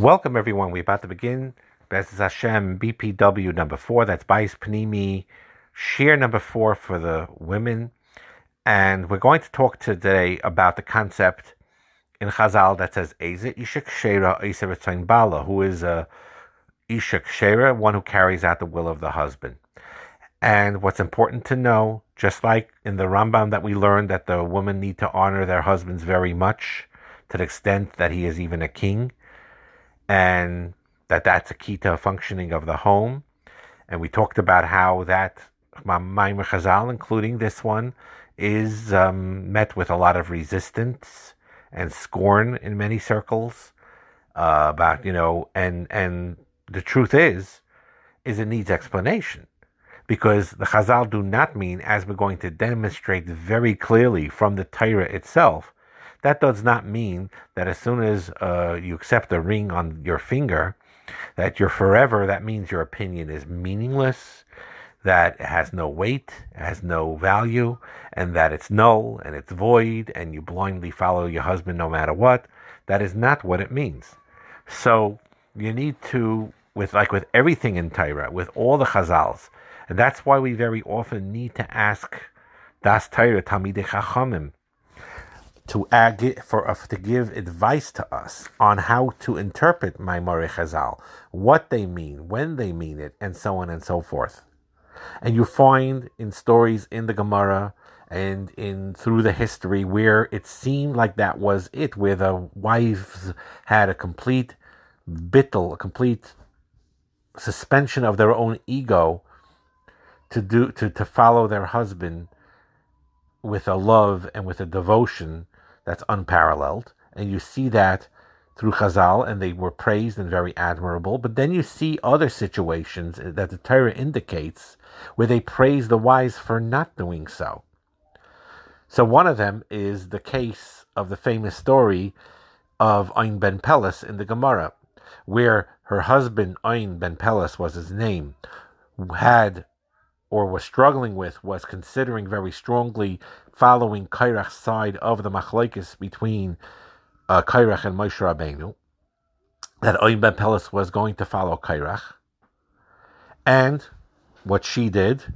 Welcome, everyone. We're about to begin B'ezras Hashem BPW number four. That's Bais Panimi, shiur number four for the women. And we're going to talk today about the concept in Chazal that says Eze Ishak Shera Isa Bala, who is a Ishak Shera, one who carries out the will of the husband. And what's important to know, just like in the Rambam that we learned that the women need to honor their husbands very much, to the extent that he is even a king and that that's a key to functioning of the home. And we talked about how that Maimer Chazal, including this one, is um, met with a lot of resistance and scorn in many circles. Uh, about you know, and and the truth is, is it needs explanation because the Chazal do not mean, as we're going to demonstrate very clearly from the Torah itself, that does not mean that as soon as uh, you accept a ring on your finger, that you're forever. That means your opinion is meaningless, that it has no weight, has no value, and that it's null and it's void, and you blindly follow your husband no matter what. That is not what it means. So you need to, with like with everything in Torah, with all the Chazals, and that's why we very often need to ask Das Torah Talmidei Chachamim to ag- for uh, to give advice to us on how to interpret Maimore Chazal, what they mean, when they mean it, and so on and so forth. And you find in stories in the Gemara and in through the history where it seemed like that was it, where the wives had a complete bittel, a complete suspension of their own ego to do to, to follow their husband with a love and with a devotion that's unparalleled. And you see that through Chazal, and they were praised and very admirable. But then you see other situations that the Torah indicates where they praise the wise for not doing so. So one of them is the case of the famous story of On ben Peles in the Gemara, where her husband On ben Peles was his name, had or was struggling with, was considering very strongly following Korach's side of the machlekes between uh, Korach and Moshe Rabbeinu, that On ben Peles was going to follow Korach, and what she did,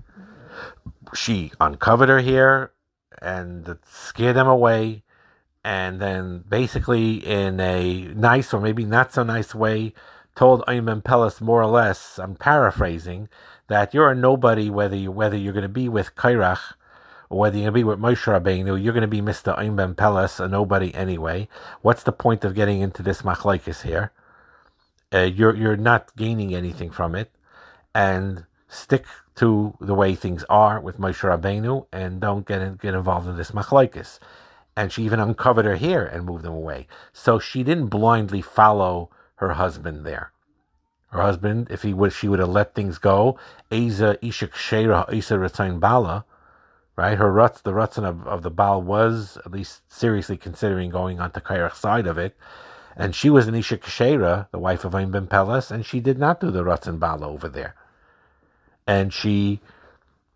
she uncovered her hair and scared them away, and then basically in a nice or maybe not so nice way, told On ben Peles more or less, I'm paraphrasing, that you're a nobody whether you whether you're going to be with Korach or whether you're going to be with Moshe Rabbeinu, you're going to be Mr. On ben Peles, a nobody anyway. What's the point of getting into this machlekes here? Uh, you're you're not gaining anything from it, and stick to the way things are with Moshe Rabbeinu, and don't get in, get involved in this machlekes. And she even uncovered her hair and moved them away. So she didn't blindly follow her husband there her husband, if he would, she would have let things go. Eza ishik sheira isa retain bala, right? Her ruts, the rutzin of, of the bal was at least seriously considering going on to Korach side of it, and she was an ishik sheira, the wife of On ben Peles, and she did not do the rutzin bala over there, and she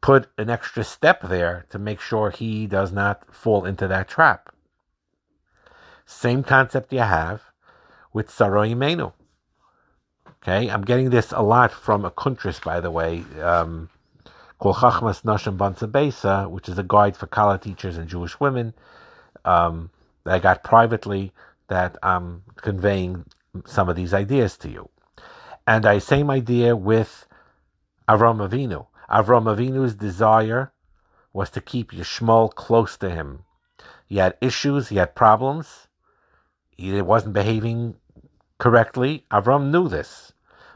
put an extra step there to make sure he does not fall into that trap. Same concept you have with Sarah Imeinu. Okay, I'm getting this a lot from a kuntris, by the way, um, called Chachmas Nashim Besa, which is a guide for Kala teachers and Jewish women um, that I got privately that I'm conveying some of these ideas to you. And I same idea with Avram Avinu. Avram Avinu's desire was to keep Yishmael close to him. He had issues, he had problems, he wasn't behaving correctly. Avram knew this,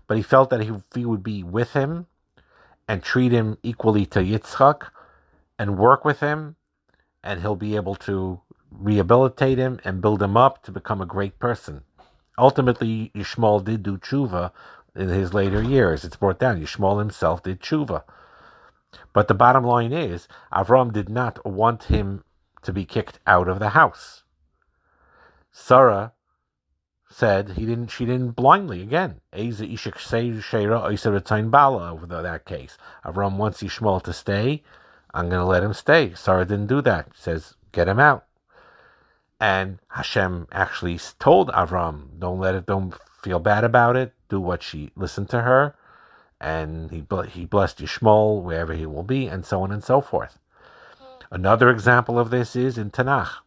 but he felt that if he would be with him and treat him equally to Yitzchak and work with him, and he'll be able to rehabilitate him and build him up to become a great person. Ultimately, Yishmael did do tshuva in his later years. It's brought down. Yishmael himself did tshuva. But the bottom line is, Avram did not want him to be kicked out of the house. Sarah said he didn't. She didn't blindly again. Eza ishik sheira bala over that case. Avram wants Yishmael to stay. I'm to let him stay. Sarah didn't do that. Says get him out. And Hashem actually told Avram, "Don't let it. Don't feel bad about it. Do what she. Listen to her." And he he blessed Yishmael wherever he will be, and so on and so forth. Another example of this is in Tanakh.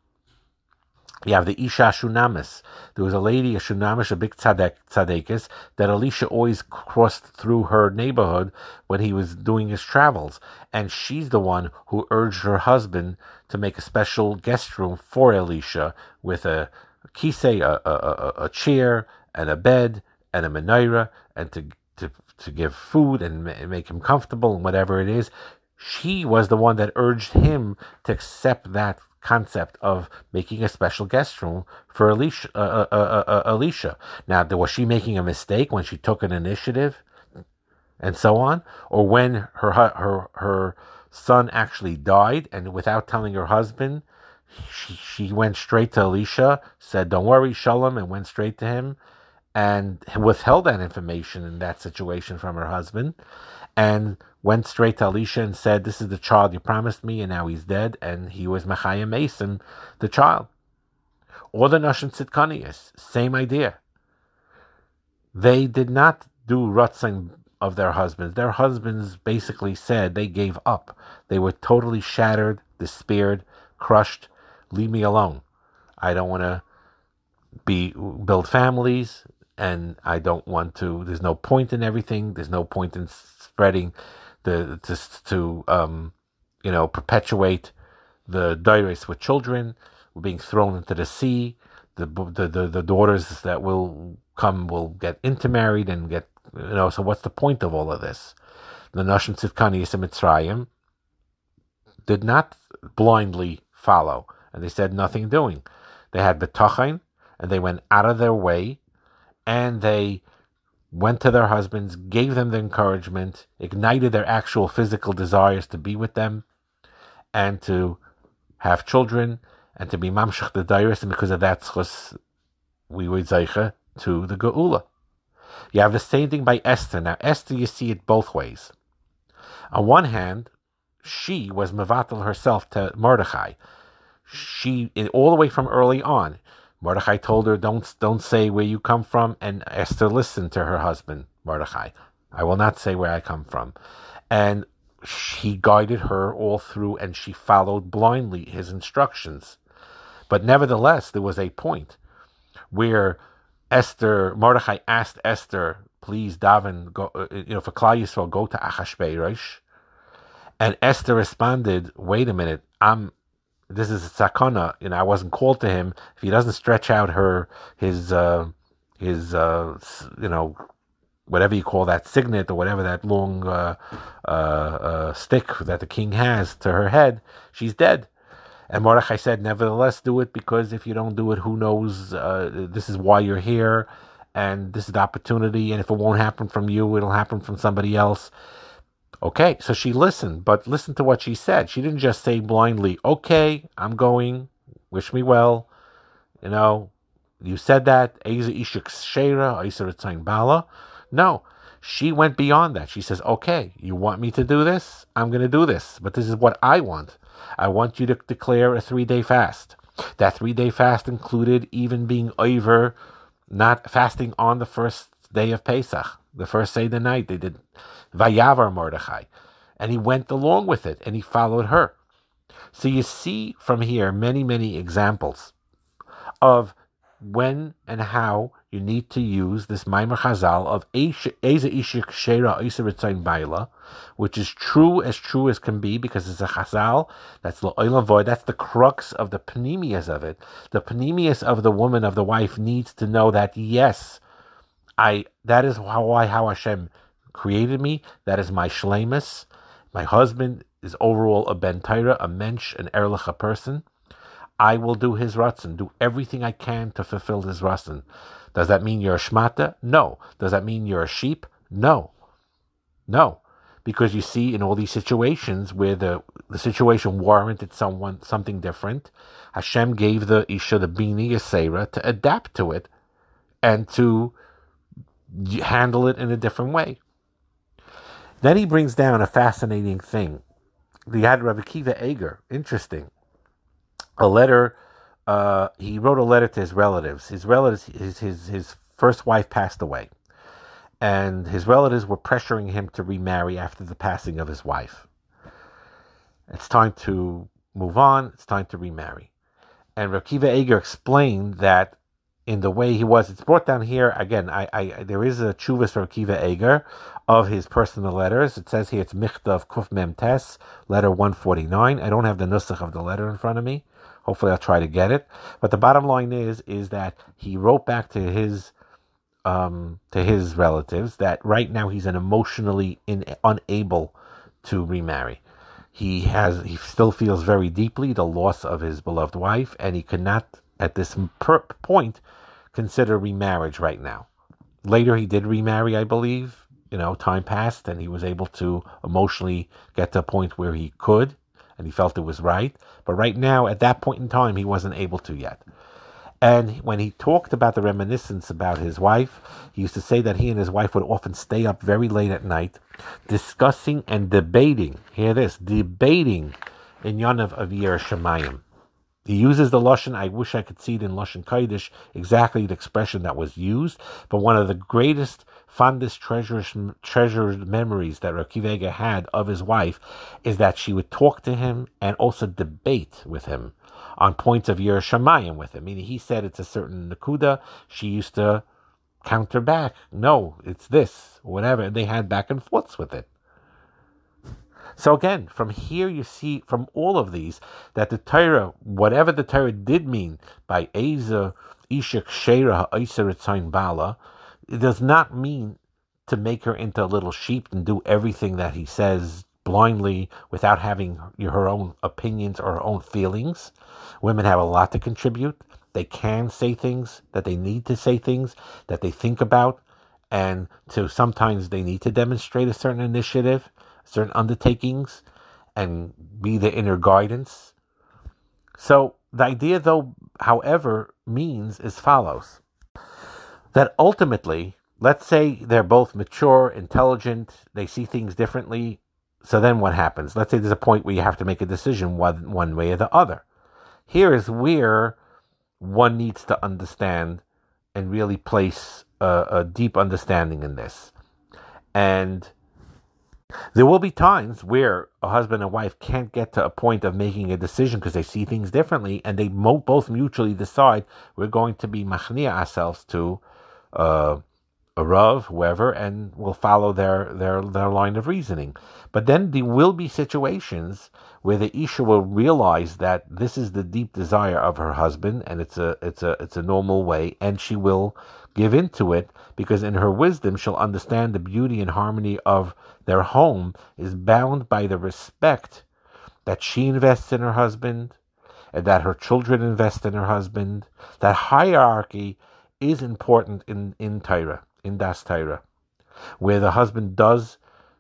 You have the Isha Shunamis. There was a lady, a Shunamis, a big tzadek, tzadekis, that Elisha always crossed through her neighborhood when he was doing his travels. And she's the one who urged her husband to make a special guest room for Elisha with a kisei, a, a, a, a chair, and a bed, and a menorah, and to, to, to give food and make him comfortable and whatever it is. She was the one that urged him to accept that concept of making a special guest room for Elisha. Uh, uh, uh, uh, Elisha. Now, was she making a mistake when she took an initiative, and so on, or when her her her son actually died, and without telling her husband, she she went straight to Elisha, said, "Don't worry, Shalom," and went straight to him, and withheld that information in that situation from her husband, and went straight to Elisha and said, This is the child you promised me, and now he's dead. And he was Mechayim Mason, the child. Or the Nashim Tzidkaniyos, same idea. They did not do Ratzin of their husbands. Their husbands basically said they gave up. They were totally shattered, despaired, crushed. Leave me alone. I don't want to be build families and I don't want to there's no point in everything. There's no point in spreading the to, to um, you know perpetuate the diaries with children being thrown into the sea. The, the the the daughters that will come will get intermarried and get you know. So what's the point of all of this? The Nashim Tzidkani Mitzrayim did not blindly follow, and they said nothing doing. They had bitachon, and they went out of their way, and they went to their husbands, gave them the encouragement, ignited their actual physical desires to be with them and to have children and to be mamshach the dairis, and because of that, we were zeicha to the geula. You have the same thing by Esther. Now, Esther, you see it both ways. On one hand, she was mevatel herself to Mordechai. She, all the way from early on, Mordechai told her, "Don't don't say where you come from." And Esther listened to her husband Mordechai. I will not say where I come from, and he guided her all through, and she followed blindly his instructions. But nevertheless, there was a point where Esther Mordechai asked Esther, "Please, Davin, go, uh, you know, for Klal Yisrael, go to Achashverosh." And Esther responded, "Wait a minute, I'm this is sakana. You know, I wasn't called to him. If he doesn't stretch out her his uh, his uh, you know whatever you call that signet or whatever that long uh, uh, uh, stick that the king has to her head, she's dead. And Mordechai said, nevertheless, do it because if you don't do it, who knows? Uh, this is why you're here, and this is the opportunity. And if it won't happen from you, it'll happen from somebody else. Okay, so she listened, but listen to what she said. She didn't just say blindly, okay, I'm going, wish me well. You know, you said that. No, she went beyond that. She says, okay, you want me to do this? I'm going to do this, but this is what I want. I want you to declare a three day fast. That three day fast included even being over, not fasting on the first day of Pesach, the first day of the night. They did Vayavar Mordechai. And he went along with it and he followed her. So you see from here many, many examples of when and how you need to use this Maimer Chazal of Eza Ishik Shera Isaritzain Baila, which is true as true as can be because it's a Chazal. That's the void. That's the crux of the panemius of it. The panemius of the woman, of the wife, needs to know that yes, I that is how I how Hashem created me. That is my shlemus. My husband is overall a ben Torah, a mensch, an erlich, a person. I will do his ratzon, do everything I can to fulfill his ratzon. Does that mean you're a shmata? No. Does that mean you're a sheep? No. No. Because you see, in all these situations where the, the situation warranted someone something different, Hashem gave the Isha, the Binah Yeseirah, to adapt to it and to handle it in a different way. Then he brings down a fascinating thing. He had Rabbi Akiva Eger, interesting, a letter uh, he wrote a letter to his relatives. His relatives, his, his, his first wife passed away, and his relatives were pressuring him to remarry after the passing of his wife. It's time to move on. It's time to remarry. And Rakiva Eger explained that in the way he was. It's brought down here again. I, I there is a chuvas from Kiva Eger of his personal letters. It says here it's Michtav Kuf Mem Tes, letter one forty nine. I don't have the nusach of the letter in front of me. Hopefully, I'll try to get it. But the bottom line is is that he wrote back to his um, to his relatives that right now he's an emotionally in, unable to remarry. He has he still feels very deeply the loss of his beloved wife, and he cannot at this point consider remarriage right now. Later, he did remarry, I believe. You know, time passed and he was able to emotionally get to a point where he could and he felt it was right. But right now, at that point in time, he wasn't able to yet. And when he talked about the reminiscence about his wife, he used to say that he and his wife would often stay up very late at night discussing and debating, hear this, debating in Yonav of Yiras Shamayim. He uses the Lashon, I wish I could see it in Lashon Kodesh, exactly the expression that was used, but one of the greatest, fondest, treasured, treasured memories that Rakivega had of his wife is that she would talk to him and also debate with him on points of Yerushalayim with him. Meaning he said it's a certain Nakuda, she used to counter back. No, it's this, whatever. And they had back and forths with it. So again, from here you see from all of these that the Torah, whatever the Torah did mean by Eza Ishak Shera Ha'isar Bala, it does not mean to make her into a little sheep and do everything that he says blindly without having her own opinions or her own feelings. Women have a lot to contribute. They can say things that they need to say things that they think about, and to sometimes they need to demonstrate a certain initiative certain undertakings and be the inner guidance. So the idea, though, however, means as follows that ultimately, let's say they're both mature, intelligent, they see things differently. So then what happens? Let's say there's a point where you have to make a decision one, one way or the other. Here is where one needs to understand and really place a, a deep understanding in this. And there will be times where a husband and wife can't get to a point of making a decision because they see things differently, and they mo- both mutually decide we're going to be machnia ourselves to uh, a rav, whoever, and we'll follow their, their their line of reasoning. But then there will be situations where the isha will realize that this is the deep desire of her husband, and it's a it's a it's a normal way, and she will give into it because in her wisdom she'll understand the beauty and harmony of their home is bound by the respect that she invests in her husband and that her children invest in her husband. That hierarchy is important in, in Torah, in Das Torah, where the husband does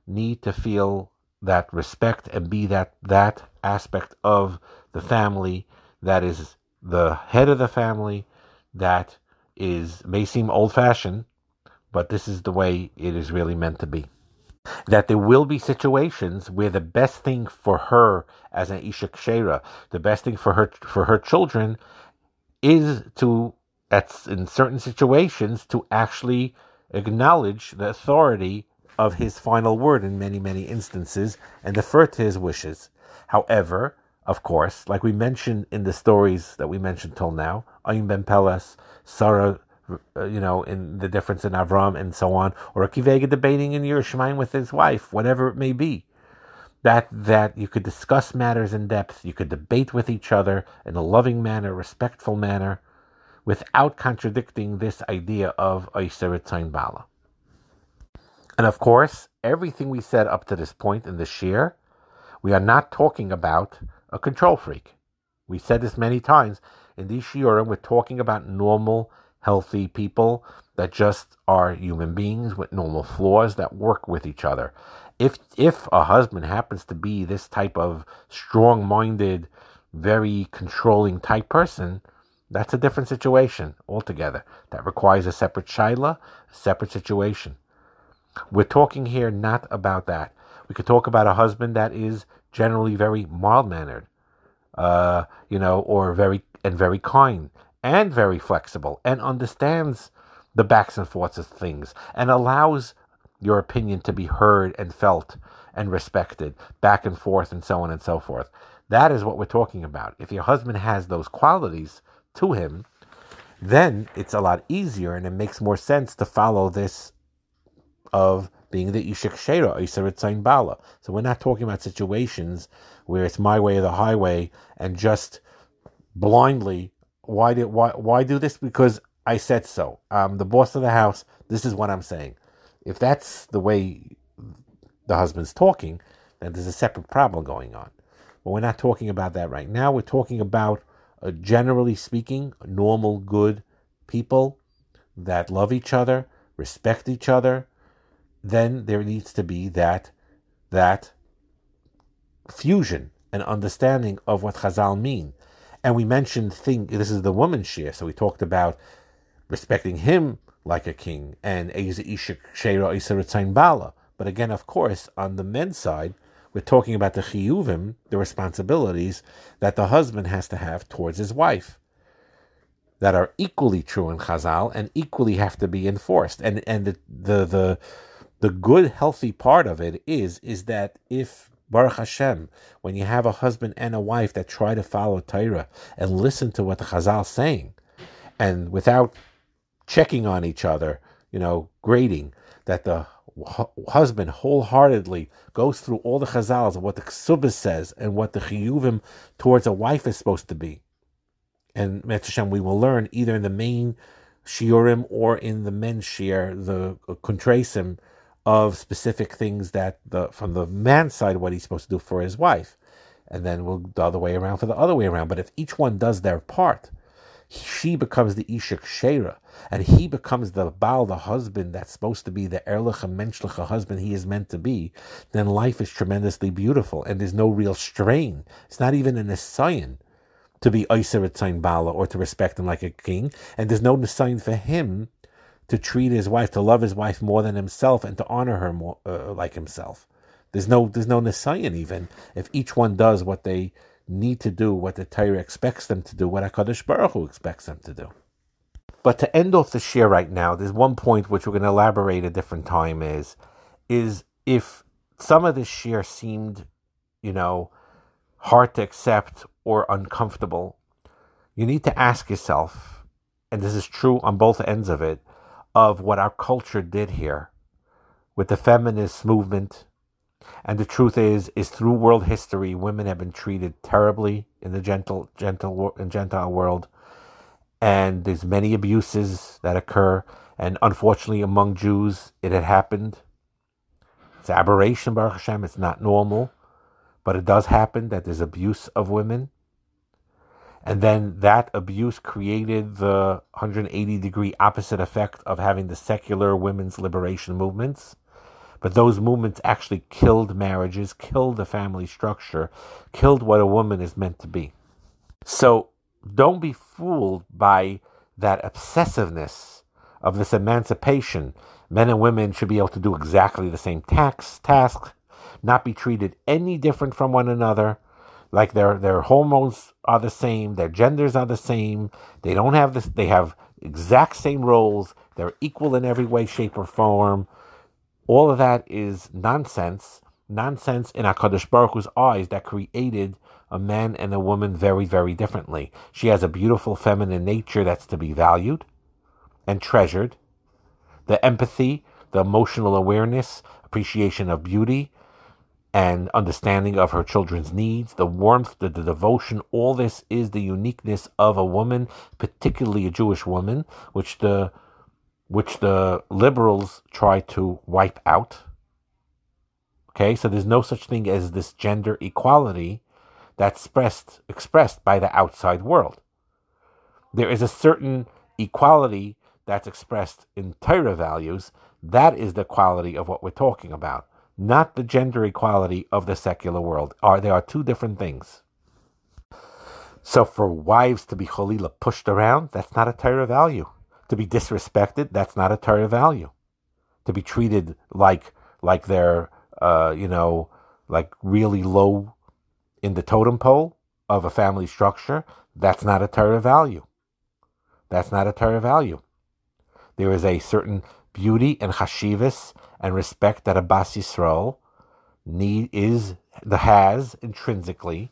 need to feel that respect and be that that aspect of the family that is the head of the family that is may seem old fashioned, but this is the way it is really meant to be. That there will be situations where the best thing for her as an Isha Kshera, the best thing for her for her children is to at in certain situations to actually acknowledge the authority of his final word in many, many instances and defer to his wishes. However, of course, like we mentioned in the stories that we mentioned till now, On ben Peles, Sarah, uh, you know, in the difference in Avram and so on, or Akiva Eger debating in Yerushalayim with his wife, whatever it may be. That that you could discuss matters in depth, you could debate with each other in a loving manner, respectful manner, without contradicting this idea of Oiseret Bala. And of course, everything we said up to this point in the shiur, we are not talking about a control freak. We said this many times in these shiurim. We're talking about normal, healthy people that just are human beings with normal flaws that work with each other. If if a husband happens to be this type of strong-minded, very controlling type person, that's a different situation altogether. That requires a separate shaila, a separate situation. We're talking here not about that. We could talk about a husband that is generally very mild mannered, uh, you know, or very and very kind and very flexible and understands the backs and forths of things and allows your opinion to be heard and felt and respected back and forth and so on and so forth. That is what we're talking about. If your husband has those qualities to him, then it's a lot easier and it makes more sense to follow this of being the Ishik Shera, Bala. So we're not talking about situations where it's my way or the highway and just blindly why did why why do this? Because I said so. I'm the boss of the house. This is what I'm saying. If that's the way the husband's talking, then there's a separate problem going on. But we're not talking about that right now. We're talking about, uh, generally speaking, normal, good people that love each other, respect each other. Then there needs to be that that fusion and understanding of what Chazal mean. And we mentioned thing this is the woman's share, so we talked about respecting him like a king and Bala. But again, of course, on the men's side, we're talking about the chiyuvim, the responsibilities that the husband has to have towards his wife, that are equally true in Chazal and equally have to be enforced. And and the the the, the good, healthy part of it is is that if Baruch Hashem, when you have a husband and a wife that try to follow Torah and listen to what the Chazal saying, and without checking on each other, you know, grading, that the husband wholeheartedly goes through all the chazals of what the ksubas says and what the chiyuvim towards a wife is supposed to be. And Hashem, we will learn either in the main shiurim or in the men's shiur, the kuntresim of specific things that the from the man's side what he's supposed to do for his wife, and then we'll the other way around for the other way around. But if each one does their part, she becomes the Ishak Shera, and he becomes the Baal, the husband that's supposed to be the Erlich Menschliche husband he is meant to be, then life is tremendously beautiful, and there's no real strain. It's not even an Nisayan to be Isser Tzayin Bala or to respect him like a king, and there's no Nisayan for him to treat his wife, to love his wife more than himself, and to honor her more uh, like himself. There's no there's no Nisayan even if each one does what they need to do what the Torah expects them to do, what HaKadosh Baruch Hu expects them to do. But to end off the shiur right now, there's one point which we're going to elaborate a different time is, is if some of this shiur seemed, you know, hard to accept or uncomfortable, you need to ask yourself, and this is true on both ends of it, of what our culture did here with the feminist movement and the truth is, is through world history, women have been treated terribly in the gentle, gentle, and Gentile world, and there's many abuses that occur. And unfortunately, among Jews, it had happened. It's aberration, Baruch Hashem. It's not normal, but it does happen that there's abuse of women. And then that abuse created the 180 degree opposite effect of having the secular women's liberation movements but those movements actually killed marriages, killed the family structure, killed what a woman is meant to be. So don't be fooled by that obsessiveness of this emancipation. Men and women should be able to do exactly the same tax tasks, not be treated any different from one another. Like their their hormones are the same, their genders are the same. They don't have this. They have exact same roles. They're equal in every way, shape, or form. All of that is nonsense, nonsense in HaKadosh Baruch Hu's eyes that created a man and a woman very, very differently. She has a beautiful feminine nature that's to be valued and treasured. The empathy, the emotional awareness, appreciation of beauty, and understanding of her children's needs, the warmth, the, the, devotion, all this is the uniqueness of a woman, particularly a Jewish woman, which the which the liberals try to wipe out. Okay, so there's no such thing as this gender equality that's expressed, expressed by the outside world. There is a certain equality that's expressed in Torah values. That is the quality of what we're talking about, not the gender equality of the secular world. Are There are two different things. So for wives to be cholila pushed around, that's not a Torah value to be disrespected, that's not a Torah value. To be treated like like they're uh, you know like really low in the totem pole of a family structure, That's not a Torah value. That's not a Torah value. There is a certain beauty and chashivas and respect that a Bas Yisrael need is the has intrinsically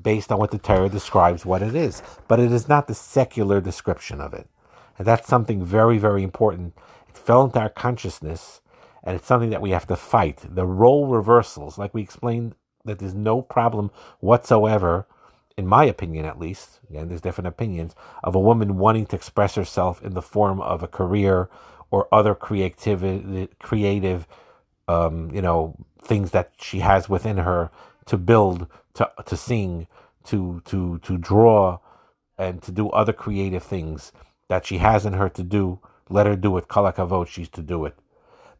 based on what the Torah describes what it is. But it is not the secular description of it. And that's something very, very important. It fell into our consciousness and it's something that we have to fight. The role reversals, like we explained, that there's no problem whatsoever, in my opinion at least, again, there's different opinions, of a woman wanting to express herself in the form of a career or other creative, creative, um, you know, things that she has within her to build, to to sing, to to to draw, and to do other creative things that she has in her to do. Let her do it. kol hakavod, she's to do it.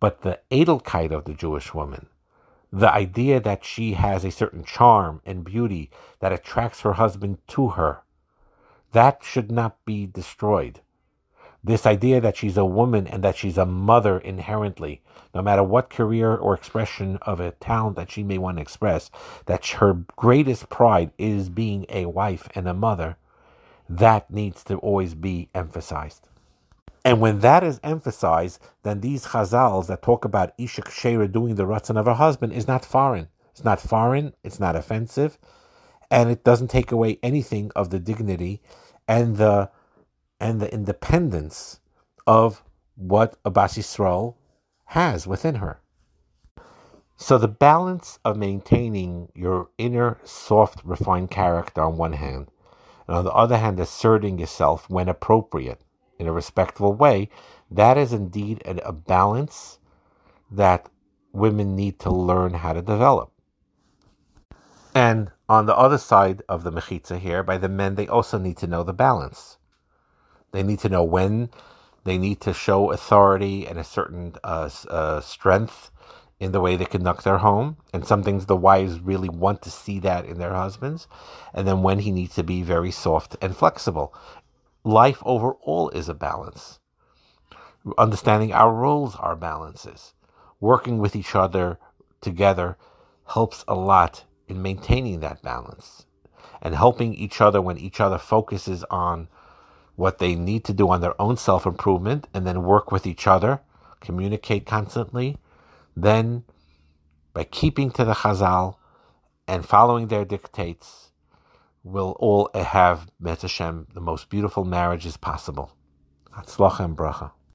But the edelkeit of the Jewish woman, the idea that she has a certain charm and beauty that attracts her husband to her, that should not be destroyed. This idea that she's a woman and that she's a mother inherently, no matter what career or expression of a talent that she may want to express, that her greatest pride is being a wife and a mother, that needs to always be emphasized. And when that is emphasized, then these chazals that talk about Isha Kshera doing the ratzon of her husband is not foreign. It's not foreign, it's not offensive, and it doesn't take away anything of the dignity and the and the independence of what a Bas Yisrael has within her. So the balance of maintaining your inner soft, refined character on one hand, and on the other hand, asserting yourself when appropriate in a respectful way, that is indeed a, balance that women need to learn how to develop. And on the other side of the mechitza here, by the men, they also need to know the balance. They need to know when they need to show authority and a certain uh, uh, strength in the way they conduct their home. And some things the wives really want to see that in their husbands. And then when he needs to be very soft and flexible. Life overall is a balance. Understanding our roles are balances. Working with each other together helps a lot in maintaining that balance and helping each other when each other focuses on what they need to do on their own self improvement and then work with each other, communicate constantly, then by keeping to the Chazal and following their dictates, will all have, Met Hashem, the most beautiful marriages possible. Hatzlacha and bracha.